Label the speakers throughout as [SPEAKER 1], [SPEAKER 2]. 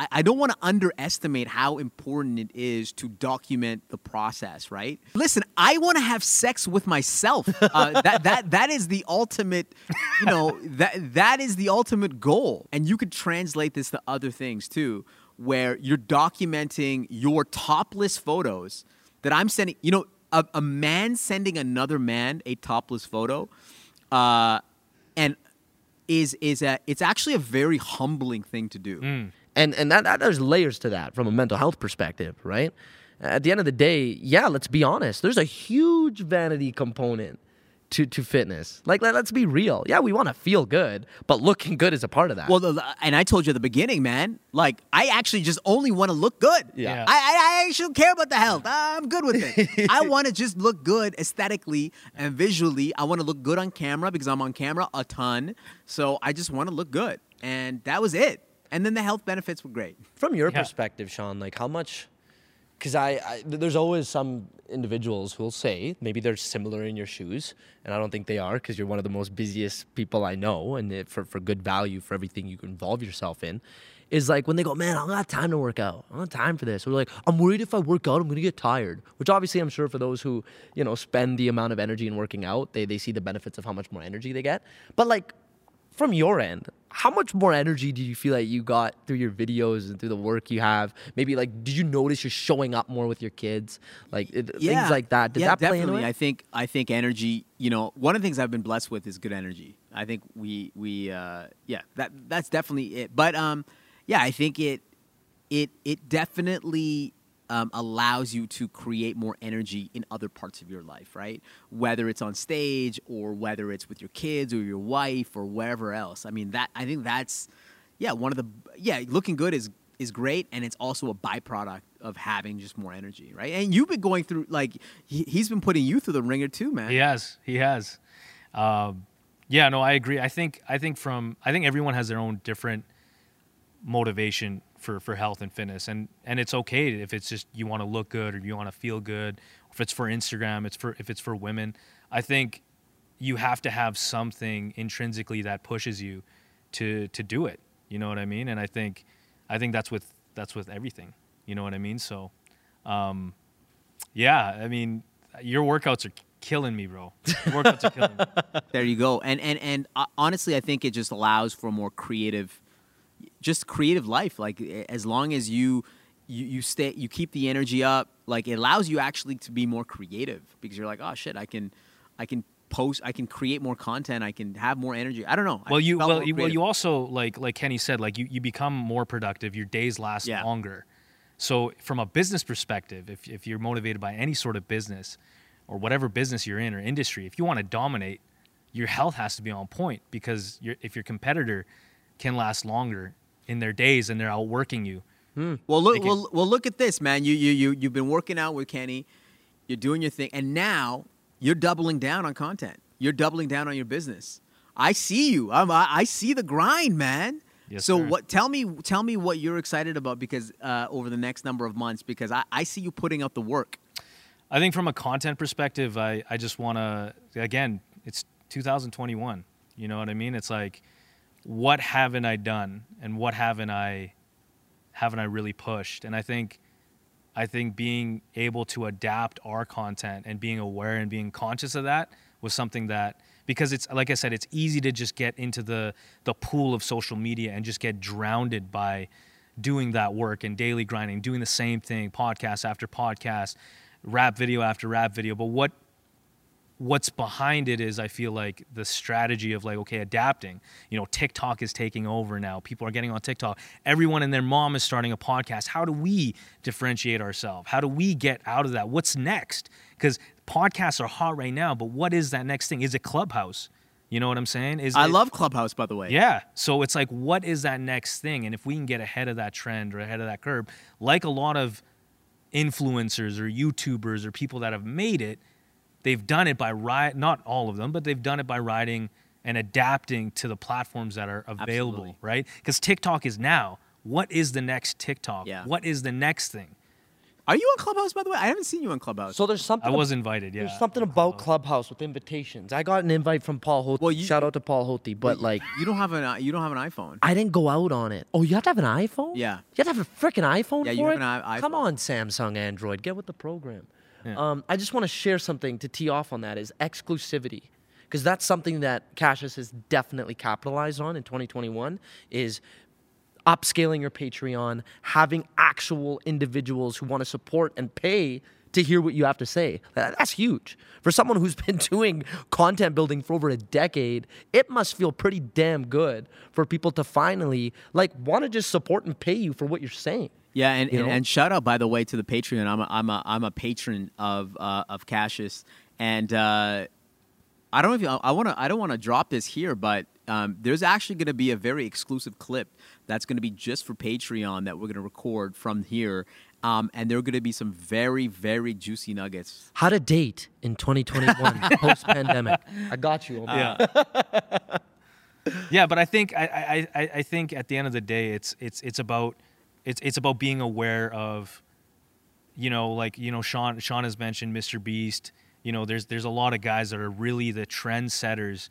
[SPEAKER 1] I, I don't want to underestimate how important it is to document the process, right? Listen, I want to have sex with myself. Uh, that that that is the ultimate, you know, that that is the ultimate goal. And you could translate this to other things too, where you're documenting your topless photos that I'm sending. You know, a, a man sending another man a topless photo, uh, and is is a it's actually a very humbling thing to do.
[SPEAKER 2] And and that, that there's layers to that from a mental health perspective, right? At the end of the day, yeah, let's be honest. There's a huge vanity component to to fitness. Like let, us be real. Yeah, we want to feel good, but looking good is a part of that.
[SPEAKER 1] Well, the, and I told you at the beginning, man. Like I actually just only want to look good.
[SPEAKER 2] Yeah.
[SPEAKER 1] I, I I actually don't care about the health. I'm good with it. I want to just look good aesthetically and visually. I want to look good on camera because I'm on camera a ton. So I just want to look good, and that was it. And then the health benefits were great.
[SPEAKER 2] From your
[SPEAKER 3] Yeah.
[SPEAKER 2] perspective, Shawn, like how much? Because I, I, there's always some individuals who'll say maybe they're similar in your shoes, and I don't think they are because you're one of the most busiest people I know, and it, for for good value for everything you involve yourself in. Is like when they go, man, I don't got time to work out. I don't have time for this. Or like, I'm worried if I work out, I'm gonna get tired. Which obviously, I'm sure for those who you know spend the amount of energy in working out, they they see the benefits of how much more energy they get. But like from your end, how much more energy do you feel like you got through your videos and through the work you have? Maybe like, did you notice you're showing up more with your kids, like it, things like that? Did
[SPEAKER 1] yeah,
[SPEAKER 2] that play
[SPEAKER 1] definitely. I think I think energy. You know, one of the things I've been blessed with is good energy. I think we we uh, yeah that that's definitely it. But um, yeah, I think it it it definitely um, allows you to create more energy in other parts of your life, right? Whether it's on stage or whether it's with your kids or your wife or wherever else. I mean that I think that's yeah one of the yeah looking good is is great and it's also a byproduct of having just more energy, right? And you've been going through like he, he's been putting you through the ringer too, man.
[SPEAKER 3] He has. He has. Um, yeah, no, I agree. I think I think from I think everyone has their own different motivation for for health and fitness, and and it's okay if it's just you want to look good or you want to feel good. If it's for Instagram, it's for if it's for women. I think you have to have something intrinsically that pushes you to to do it. You know what I mean? And I think I think that's with that's with everything. You know what I mean? So, um, yeah, I mean, your workouts are killing me, bro. Workouts are killing me.
[SPEAKER 1] There you go. And and and uh, honestly, I think it just allows for more creative, just creative life. Like as long as you you you stay, you keep the energy up. Like it allows you actually to be more creative because you're like, oh shit, I can, I can post, I can create more content, I can have more energy. I don't know.
[SPEAKER 3] Well, you well, you, well, you also like like Kenny said, like you you become more productive. Your days last
[SPEAKER 1] Yeah.
[SPEAKER 3] longer. So from a business perspective, if if you're motivated by any sort of business or whatever business you're in or industry, if you want to dominate, your health has to be on point because if your competitor can last longer in their days and they're outworking you.
[SPEAKER 1] Well, look,
[SPEAKER 3] it-
[SPEAKER 1] well, well, look at this, man. You, you, you, you've been working out with Kenny. You're doing your thing, and now you're doubling down on content. You're doubling down on your business. I see you. I'm, I, I see the grind, man.
[SPEAKER 3] Yes,
[SPEAKER 1] so
[SPEAKER 3] sir.
[SPEAKER 1] what? Tell me, tell me what you're excited about because uh, over the next number of months, because I, I see you putting out the work.
[SPEAKER 3] I think from a content perspective, I, I just want to, again, it's 2021. You know what I mean? It's like, what haven't I done and what haven't I, haven't I really pushed? And I think, I think being able to adapt our content and being aware and being conscious of that was something that, because it's, like I said, it's easy to just get into the, the pool of social media and just get drowned by doing that work and daily grinding, doing the same thing, podcast after podcast, rap video after rap video. But what what's behind it is I feel like the strategy of like okay adapting. You know TikTok is taking over now. People are getting on TikTok. Everyone and their mom is starting a podcast. How do we differentiate ourselves? How do we get out of that? What's next? Because podcasts are hot right now but what is that next thing? Is it Clubhouse? You know what I'm saying? Is
[SPEAKER 1] I
[SPEAKER 3] it-
[SPEAKER 1] love Clubhouse, by the way.
[SPEAKER 3] yeah. So it's like, what is that next thing? And if we can get ahead of that trend or ahead of that curve, like a lot of influencers or YouTubers or people that have made it, they've done it by ride, not all of them, but they've done it by riding and adapting to the platforms that are available,
[SPEAKER 1] Absolutely.
[SPEAKER 3] right? Because TikTok is now. What is the next TikTok?
[SPEAKER 1] Yeah.
[SPEAKER 3] What is the next thing?
[SPEAKER 1] Are you on Clubhouse by the way? I haven't seen you on Clubhouse.
[SPEAKER 2] So there's something.
[SPEAKER 3] I was invited. Yeah.
[SPEAKER 2] There's something about Clubhouse with invitations. I got an invite from Paul Hote.
[SPEAKER 1] Well, you-
[SPEAKER 2] Shout out to Paul Hote. But like,
[SPEAKER 1] you don't have an you don't have an iPhone.
[SPEAKER 2] I didn't go out on it. Oh, you have to have an iPhone?
[SPEAKER 1] Yeah.
[SPEAKER 2] You have to have a freaking iPhone
[SPEAKER 1] Yeah,
[SPEAKER 2] for
[SPEAKER 1] you have
[SPEAKER 2] it?
[SPEAKER 1] an i-
[SPEAKER 2] Come on, Samsung Android. Get with the program. Um, I just want to share something to tee off on that is exclusivity. Because that's something that Cassius has definitely capitalized on in 2021 is upscaling your Patreon, having actual individuals who want to support and pay to hear what you have to say. That's huge. For someone who's been doing content building for over a decade, it must feel pretty damn good for people to finally like want to just support and pay you for what you're saying.
[SPEAKER 1] Yeah, and, and, and shout out by the way to the Patreon. I'm a, I'm a I'm a patron of uh, of Cassius, and uh, I don't know if you, I want to I don't want to drop this here, but um, there's actually going to be a very exclusive clip that's going to be just for Patreon that we're going to record from here, um, and there are going to be some very very juicy nuggets.
[SPEAKER 2] How to date in 2021 post pandemic. I got you. Omar.
[SPEAKER 3] yeah. yeah, but I think I, I, I I think at the end of the day, it's it's it's about it's it's about being aware of, you know, like you know, Shawn Shawn has mentioned Mr. Beast. You know, there's there's a lot of guys that are really the trendsetters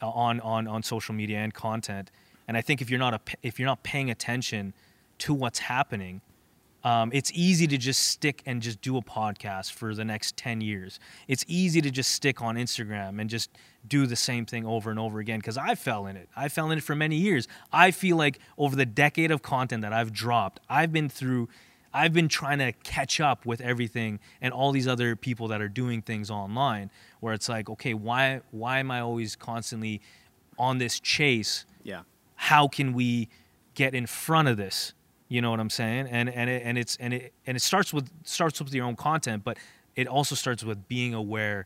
[SPEAKER 3] uh, on on on social media and content. And I think if you're not a if you're not paying attention to what's happening, um, it's easy to just stick and just do a podcast for the next 10 years. It's easy to just stick on Instagram and just do the same thing over and over again because I fell in it. I fell in it for many years. I feel like over the decade of content that I've dropped, I've been through, I've been trying to catch up with everything and all these other people that are doing things online where it's like, okay, why, why am I always constantly on this chase?
[SPEAKER 1] Yeah.
[SPEAKER 3] how can we get in front of this you know what i'm saying and and it, and it's and it and it starts with starts with your own content but it also starts with being aware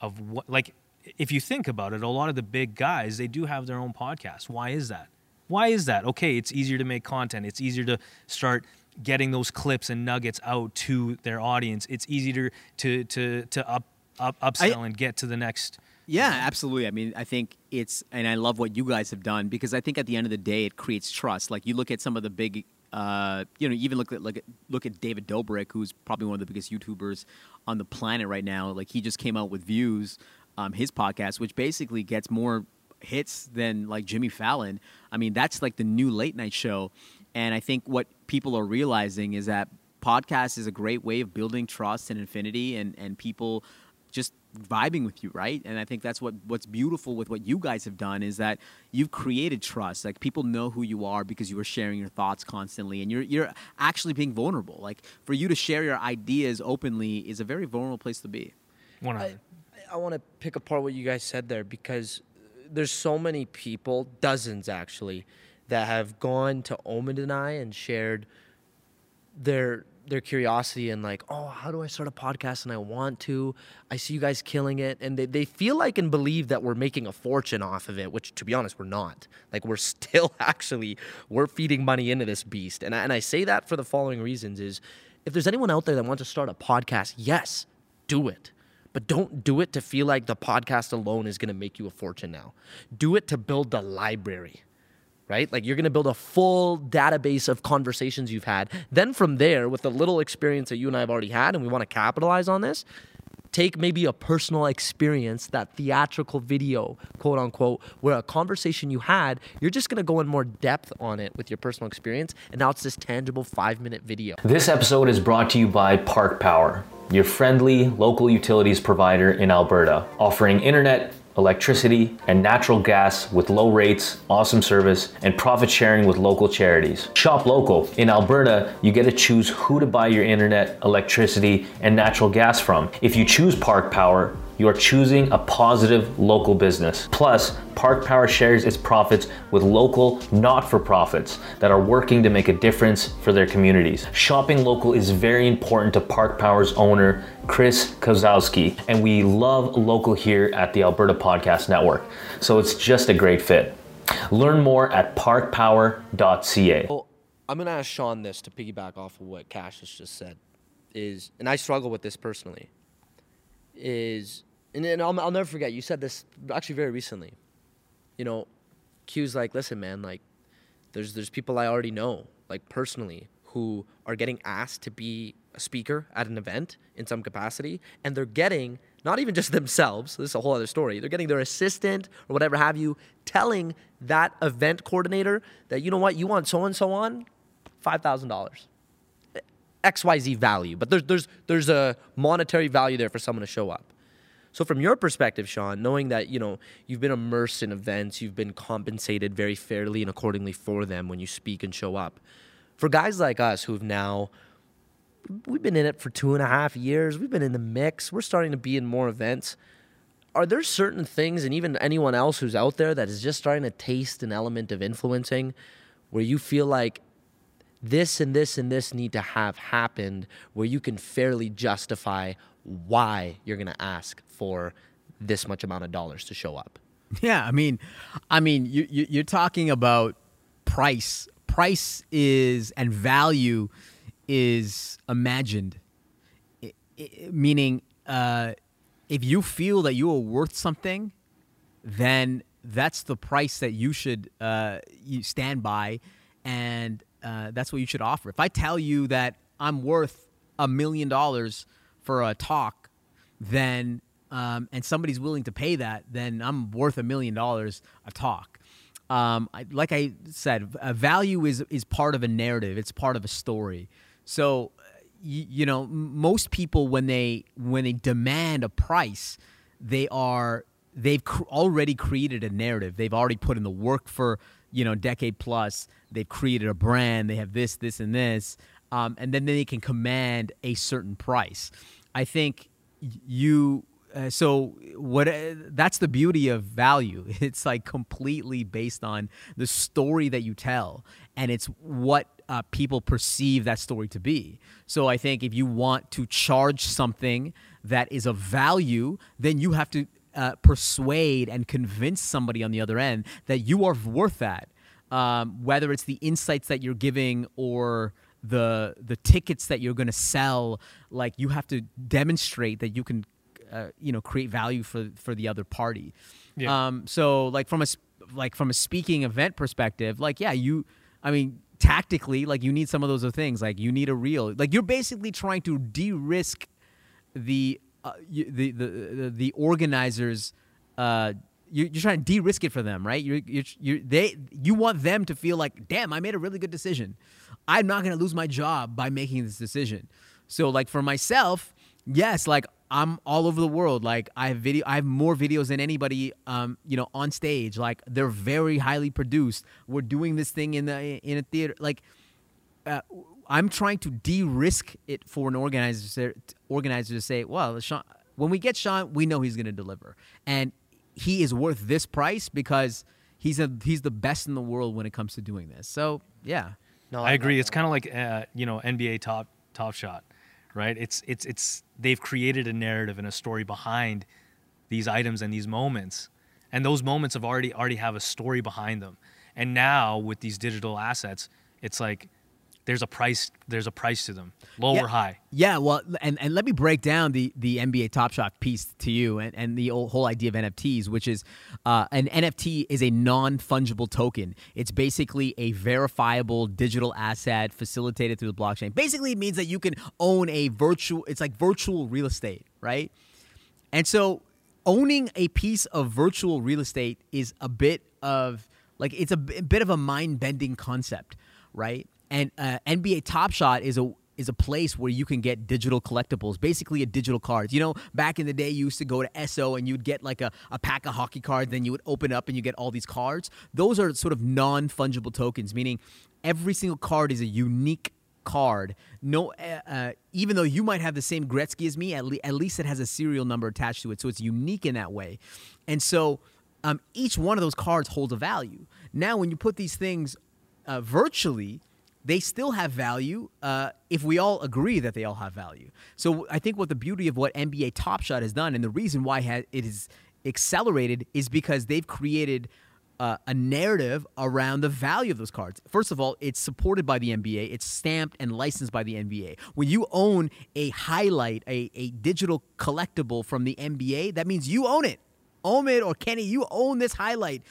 [SPEAKER 3] of what like if you think about it a lot of the big guys they do have their own podcast. why is that why is that okay it's easier to make content it's easier to start getting those clips and nuggets out to their audience it's easier to to to up up upsell and get to the next
[SPEAKER 1] Yeah, absolutely. I mean, I think it's, and I love what you guys have done because I think at the end of the day, it creates trust. Like you look at some of the big, uh, you know, even look at look at look at David Dobrik, who's probably one of the biggest YouTubers on the planet right now. Like he just came out with Views, um, his podcast, which basically gets more hits than like Jimmy Fallon. I mean, that's like the new late night show. And I think what people are realizing is that podcast is a great way of building trust and infinity and, and people just vibing with you, right? And I think that's what what's beautiful with what you guys have done is that you've created trust. Like people know who you are because you are sharing your thoughts constantly, and you're you're actually being vulnerable. Like for you to share your ideas openly is a very vulnerable place to be.
[SPEAKER 3] 100
[SPEAKER 2] I want to pick apart what you guys said there because there's so many people, dozens actually, that have gone to Omen and I and shared their their curiosity and like, oh, how do I start a podcast? And I want to. I see you guys killing it, and they, they feel like and believe that we're making a fortune off of it. Which, to be honest, we're not. Like we're still actually we're feeding money into this beast, and I, and I say that for the following reasons: is if there's anyone out there that wants to start a podcast, yes, do it. But don't do it to feel like the podcast alone is going to make you a fortune now. Do it to build the library, right? Like you're going to build a full database of conversations you've had. Then from there, with the little experience that you and I have already had, and we want to capitalize on this, take maybe a personal experience, that theatrical video, quote unquote, where a conversation you had, you're just going to go in more depth on it with your personal experience. And now it's this tangible five minute video.
[SPEAKER 4] This episode is brought to you by Park Power, your friendly local utilities provider in Alberta, offering internet, electricity, and natural gas with low rates, awesome service, and profit sharing with local charities. Shop local. In Alberta, you get to choose who to buy your internet, electricity, and natural gas from. If you choose Park Power, you are choosing a positive local business. Plus, Park Power shares its profits with local not for profits that are working to make a difference for their communities. Shopping local is very important to Park Power's owner, Chris Kozowski, and we love local here at the Alberta Podcast Network. So it's just a great fit. Learn more at parkpower.ca.
[SPEAKER 2] Well, I'm gonna ask Shawn this to piggyback off of what Cassius just said. Is and I struggle with this personally. Is and, and I'll, I'll never forget. You said this actually very recently. You know, Q's like, listen, man, like, there's there's people I already know, like personally, who are getting asked to be a speaker at an event in some capacity, and they're getting not even just themselves, this is a whole other story, they're getting their assistant or whatever have you telling that event coordinator that, you know what, you want so and so on, $5,000. XYZ value, but there's, there's, there's a monetary value there for someone to show up. So from your perspective, Shawn, knowing that you know you've been immersed in events, you've been compensated very fairly and accordingly for them when you speak and show up. For guys like us who've now we've been in it for two and a half years, we've been in the mix, we're starting to be in more events. Are there certain things, and even anyone else who's out there that is just starting to taste an element of influencing, where you feel like this and this and this need to have happened, where you can fairly justify why you're going to ask for this much amount of dollars to show up.
[SPEAKER 1] Yeah, I mean, I mean, you, you you're talking about price. Price is and value is imagined, I, I, meaning uh, if you feel that you are worth something, then that's the price that you should uh, you stand by, and uh, that's what you should offer. If I tell you that I'm worth a million dollars for a talk, then um, and somebody's willing to pay that, then I'm worth a million dollars a talk. Um, I, like I said, value is is part of a narrative. It's part of a story. So, you, you know, most people when they when they demand a price, they are they've cr- already created a narrative. They've already put in the work for you know decade plus. They've created a brand. They have this, this, and this, um, and then they can command a certain price. I think you uh, so what uh, that's the beauty of value it's like completely based on the story that you tell and it's what uh, people perceive that story to be so i think if you want to charge something that is of value then you have to uh, persuade and convince somebody on the other end that you are worth that um, whether it's the insights that you're giving or the the tickets that you're going to sell like you have to demonstrate that you can uh, you know create value for for the other party yeah. um so like from a like from a speaking event perspective like yeah you i mean tactically like you need some of those things like you need a reel like you're basically trying to de-risk the uh, the, the the the organizers uh you're, you're trying to de-risk it for them, right? You're, you're, you're, they, you want them to feel like, damn, I made a really good decision. I'm not gonna lose my job by making this decision. So, like for myself, yes, like I'm all over the world. Like I have video, I have more videos than anybody, um, you know, on stage. Like they're very highly produced. We're doing this thing in the in a theater. Like uh, I'm trying to de-risk it for an organizer organizer to say, well, Shawn, when we get Shawn, we know he's going to deliver, and he is worth this price because he's a he's the best in the world when it comes to doing this. So yeah,
[SPEAKER 3] no, I agree. It's kind of like uh, you know NBA top top shot, right? It's it's it's they've created a narrative and a story behind these items and these moments, and those moments have already already have a story behind them. And now with these digital assets, it's like there's a price there's a price to them. Low
[SPEAKER 1] yeah,
[SPEAKER 3] or high.
[SPEAKER 1] Yeah well and, and let me break down the the nba top shot piece to you and, and the whole idea of nfts which is uh, an nft is a non-fungible token. It's basically a verifiable digital asset facilitated through the blockchain. Basically it means that you can own a virtual it's like virtual real estate right? And so owning a piece of virtual real estate is a bit of like it's a bit of a mind-bending concept right and uh, NBA Top Shot is a is a place where you can get digital collectibles, basically a digital cards. You know, back in the day, you used to go to SO and you'd get like a, a pack of hockey cards, then you would open up and you get all these cards. Those are sort of non fungible tokens, meaning every single card is a unique card. No, uh, uh, even though you might have the same Gretzky as me, at, le- at least it has a serial number attached to it, so it's unique in that way. And so, um, each one of those cards holds a value. Now, when you put these things uh, virtually, they still have value uh, if we all agree that they all have value. So I think what the beauty of what NBA Top Shot has done, and the reason why it is accelerated, is because they've created uh, a narrative around the value of those cards. First of all, it's supported by the NBA. It's stamped and licensed by the NBA. When you own a highlight, a, a digital collectible from the NBA, that means you own it. Omid or Kenny, you own this highlight.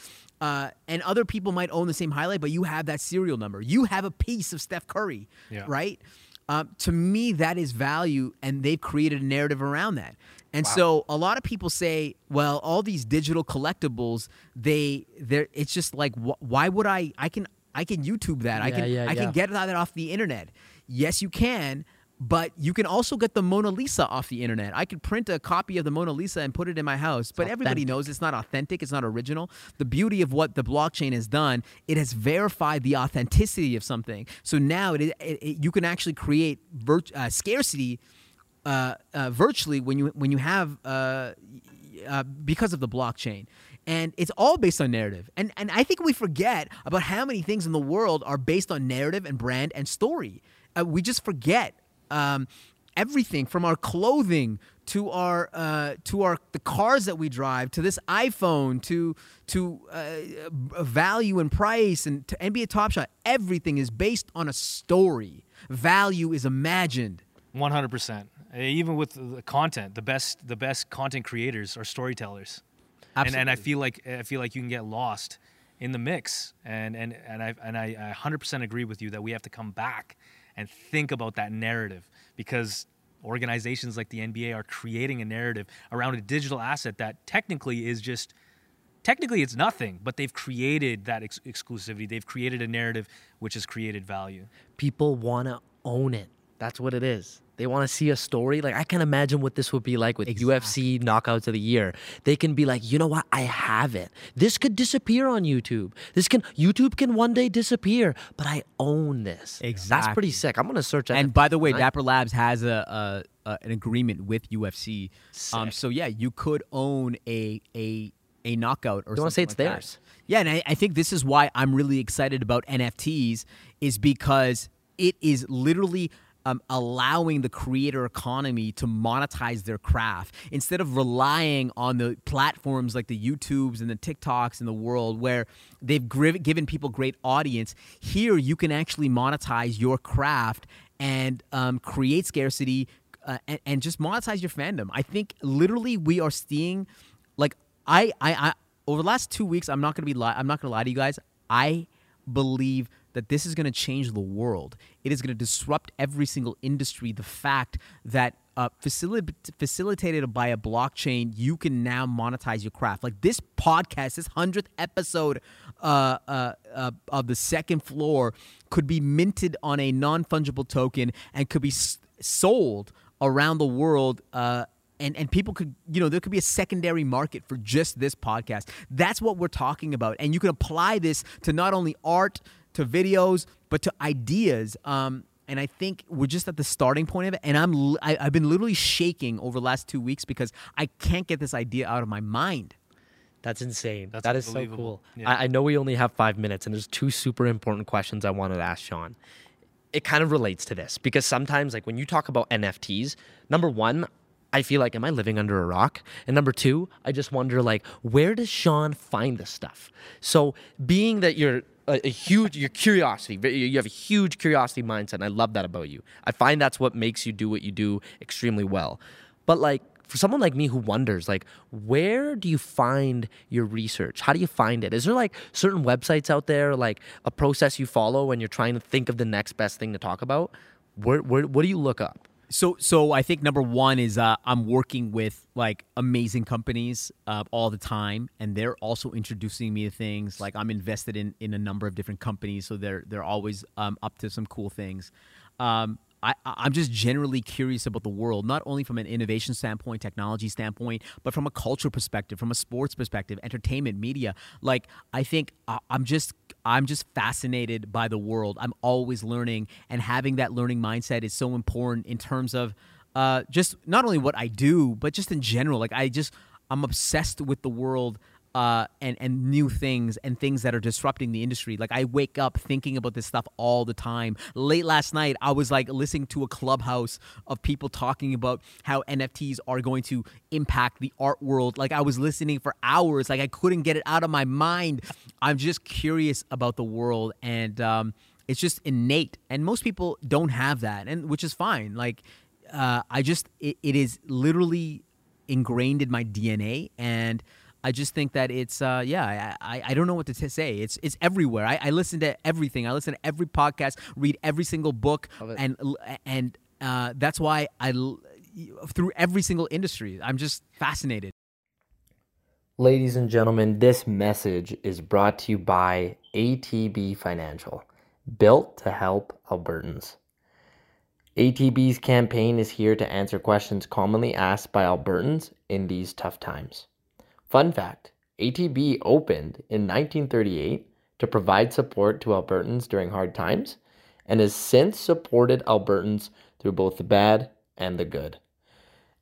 [SPEAKER 1] Uh, and other people might own the same highlight, but you have that serial number. You have a piece of Steph Curry,
[SPEAKER 3] Yeah.
[SPEAKER 1] right? Uh, to me, that is value, and they've created a narrative around that. And so, a lot of people say, "Well, all these digital collectibles, they, they're, it's just like, wh- why would I? I can, I can YouTube that. I can,
[SPEAKER 2] yeah,
[SPEAKER 1] I can get that off the internet. Yes, you can." But you can also get the Mona Lisa off the internet. I could print a copy of the Mona Lisa and put it in my house. But everybody knows it's not authentic. It's not original. The beauty of what the blockchain has done, it has verified the authenticity of something. So now it, it, it- you can actually create virt- uh, scarcity uh, uh, virtually when you when you have uh, uh, because of the blockchain. And it's all based on narrative. And and I think we forget about how many things in the world are based on narrative and brand and story. Uh, we just forget um, everything from our clothing to our uh, to our the cars that we drive to this iPhone to to uh, value and price and to NBA Top Shot. Everything is based on a story. Value is imagined.
[SPEAKER 3] One hundred percent. Even with the content, the best the best content creators are storytellers. And, and I feel like I feel like you can get lost in the mix. And and and I and I I 100% agree with you that we have to come back and think about that narrative because organizations like the NBA are creating a narrative around a digital asset that technically is just technically it's nothing, but they've created that ex- exclusivity. They've created a narrative which has created value.
[SPEAKER 2] people want to own it. That's what it is. They want to see a story. Like I can't imagine what this would be like with UFC knockouts of the year. They can be like, you know what? I have it. This could disappear on YouTube. This can YouTube can one day disappear, but I own this.
[SPEAKER 1] Exactly.
[SPEAKER 2] That's pretty sick. I'm gonna search that.
[SPEAKER 1] And by the way. Dapper Labs has a, a, a an agreement with UFC. Um, so yeah, you could own a a a knockout or.
[SPEAKER 2] Don't wanna say it's
[SPEAKER 1] like that.
[SPEAKER 2] theirs.
[SPEAKER 1] Yeah, and I, I think this is why I'm really excited about NFTs is because it is literally. Um, allowing the creator economy to monetize their craft instead of relying on the platforms like the YouTubes and the TikToks in the world where they've given people great audience. Here, you can actually monetize your craft and um, create scarcity uh, and, and just monetize your fandom. I think literally we are seeing, like I, I, I over the last two weeks, I'm not gonna be li- I'm not gonna lie to you guys. I believe that this is gonna change the world. It is gonna disrupt every single industry. The fact that uh, facili- facilitated by a blockchain, you can now monetize your craft. Like this podcast, this hundredth episode uh, uh, uh, of the second floor could be minted on a non fungible token and could be s- sold around the world. Uh, and, and people could, you know, there could be a secondary market for just this podcast. That's what we're talking about. And you can apply this to not only art, to videos, but to ideas. Um, and I think we're just at the starting point of it. And I'm, I've been literally shaking over the last two weeks because I can't get this idea out of my mind.
[SPEAKER 2] That's insane.
[SPEAKER 3] That's
[SPEAKER 2] That is so cool.
[SPEAKER 3] Yeah.
[SPEAKER 2] I, I know we only have five minutes, and there's two super important questions I wanted to ask Shawn. It kind of relates to this because sometimes, like when you talk about NFTs, number one, I feel like, am I living under a rock? And number two, I just wonder, like, where does Shawn find this stuff? So, being that you're a, a huge, your curiosity, you have a huge curiosity mindset, and I love that about you. I find that's what makes you do what you do extremely well. But like, for someone like me who wonders like where do you find your research how do you find it is there like certain websites out there like a process you follow when you're trying to think of the next best thing to talk about where, where what do you look up
[SPEAKER 1] So, so I think number one is uh, I'm working with like amazing companies uh, all the time, and they're also introducing me to things. Like I'm invested in in a number of different companies, so they're they're always um, up to some cool things. Um, I, I'm just generally curious about the world, not only from an innovation standpoint, technology standpoint, but from a culture perspective, from a sports perspective, entertainment, media. Like I think uh, I'm just I'm just fascinated by the world. I'm always learning, and having that learning mindset is so important in terms of uh, just not only what I do, but just in general. Like I just I'm obsessed with the world uh, and and new things and things that are disrupting the industry. Like I wake up thinking about this stuff all the time. Late last night, I was like listening to a clubhouse of people talking about how NFTs are going to impact the art world. Like I was listening for hours. Like I couldn't get it out of my mind. I'm just curious about the world and. Um, it's just innate, and most people don't have that, and which is fine. Like, uh, I just it, it is literally ingrained in my DNA, and I just think that it's uh, yeah I, I, I don't know what to t- say. It's it's everywhere. I, I listen to everything. I listen to every podcast, read every single book, and and uh, that's why I through every single industry. I'm just fascinated.
[SPEAKER 2] Ladies and gentlemen, this message is brought to you by ATB Financial, built to help Albertans. ATB's campaign is here to answer questions commonly asked by Albertans in these tough times. Fun fact ATB opened in 1938 to provide support to Albertans during hard times and has since supported Albertans through both the bad and the good.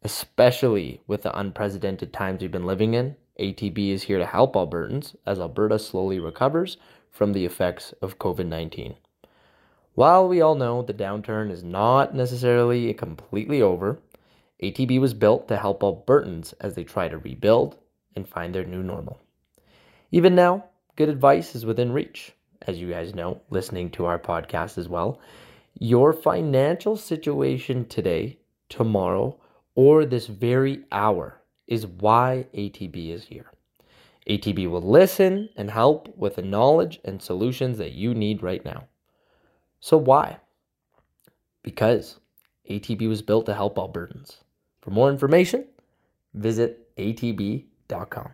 [SPEAKER 2] Especially with the unprecedented times we've been living in, ATB is here to help Albertans as Alberta slowly recovers from the effects of COVID 19. While we all know the downturn is not necessarily completely over, ATB was built to help Albertans as they try to rebuild and find their new normal. Even now, good advice is within reach. As you guys know, listening to our podcast as well, your financial situation today, tomorrow, or this very hour is why ATB is here. ATB will listen and help with the knowledge and solutions that you need right now. So, why? Because ATB was built to help Albertans. For more information, visit atb.com gmail.com.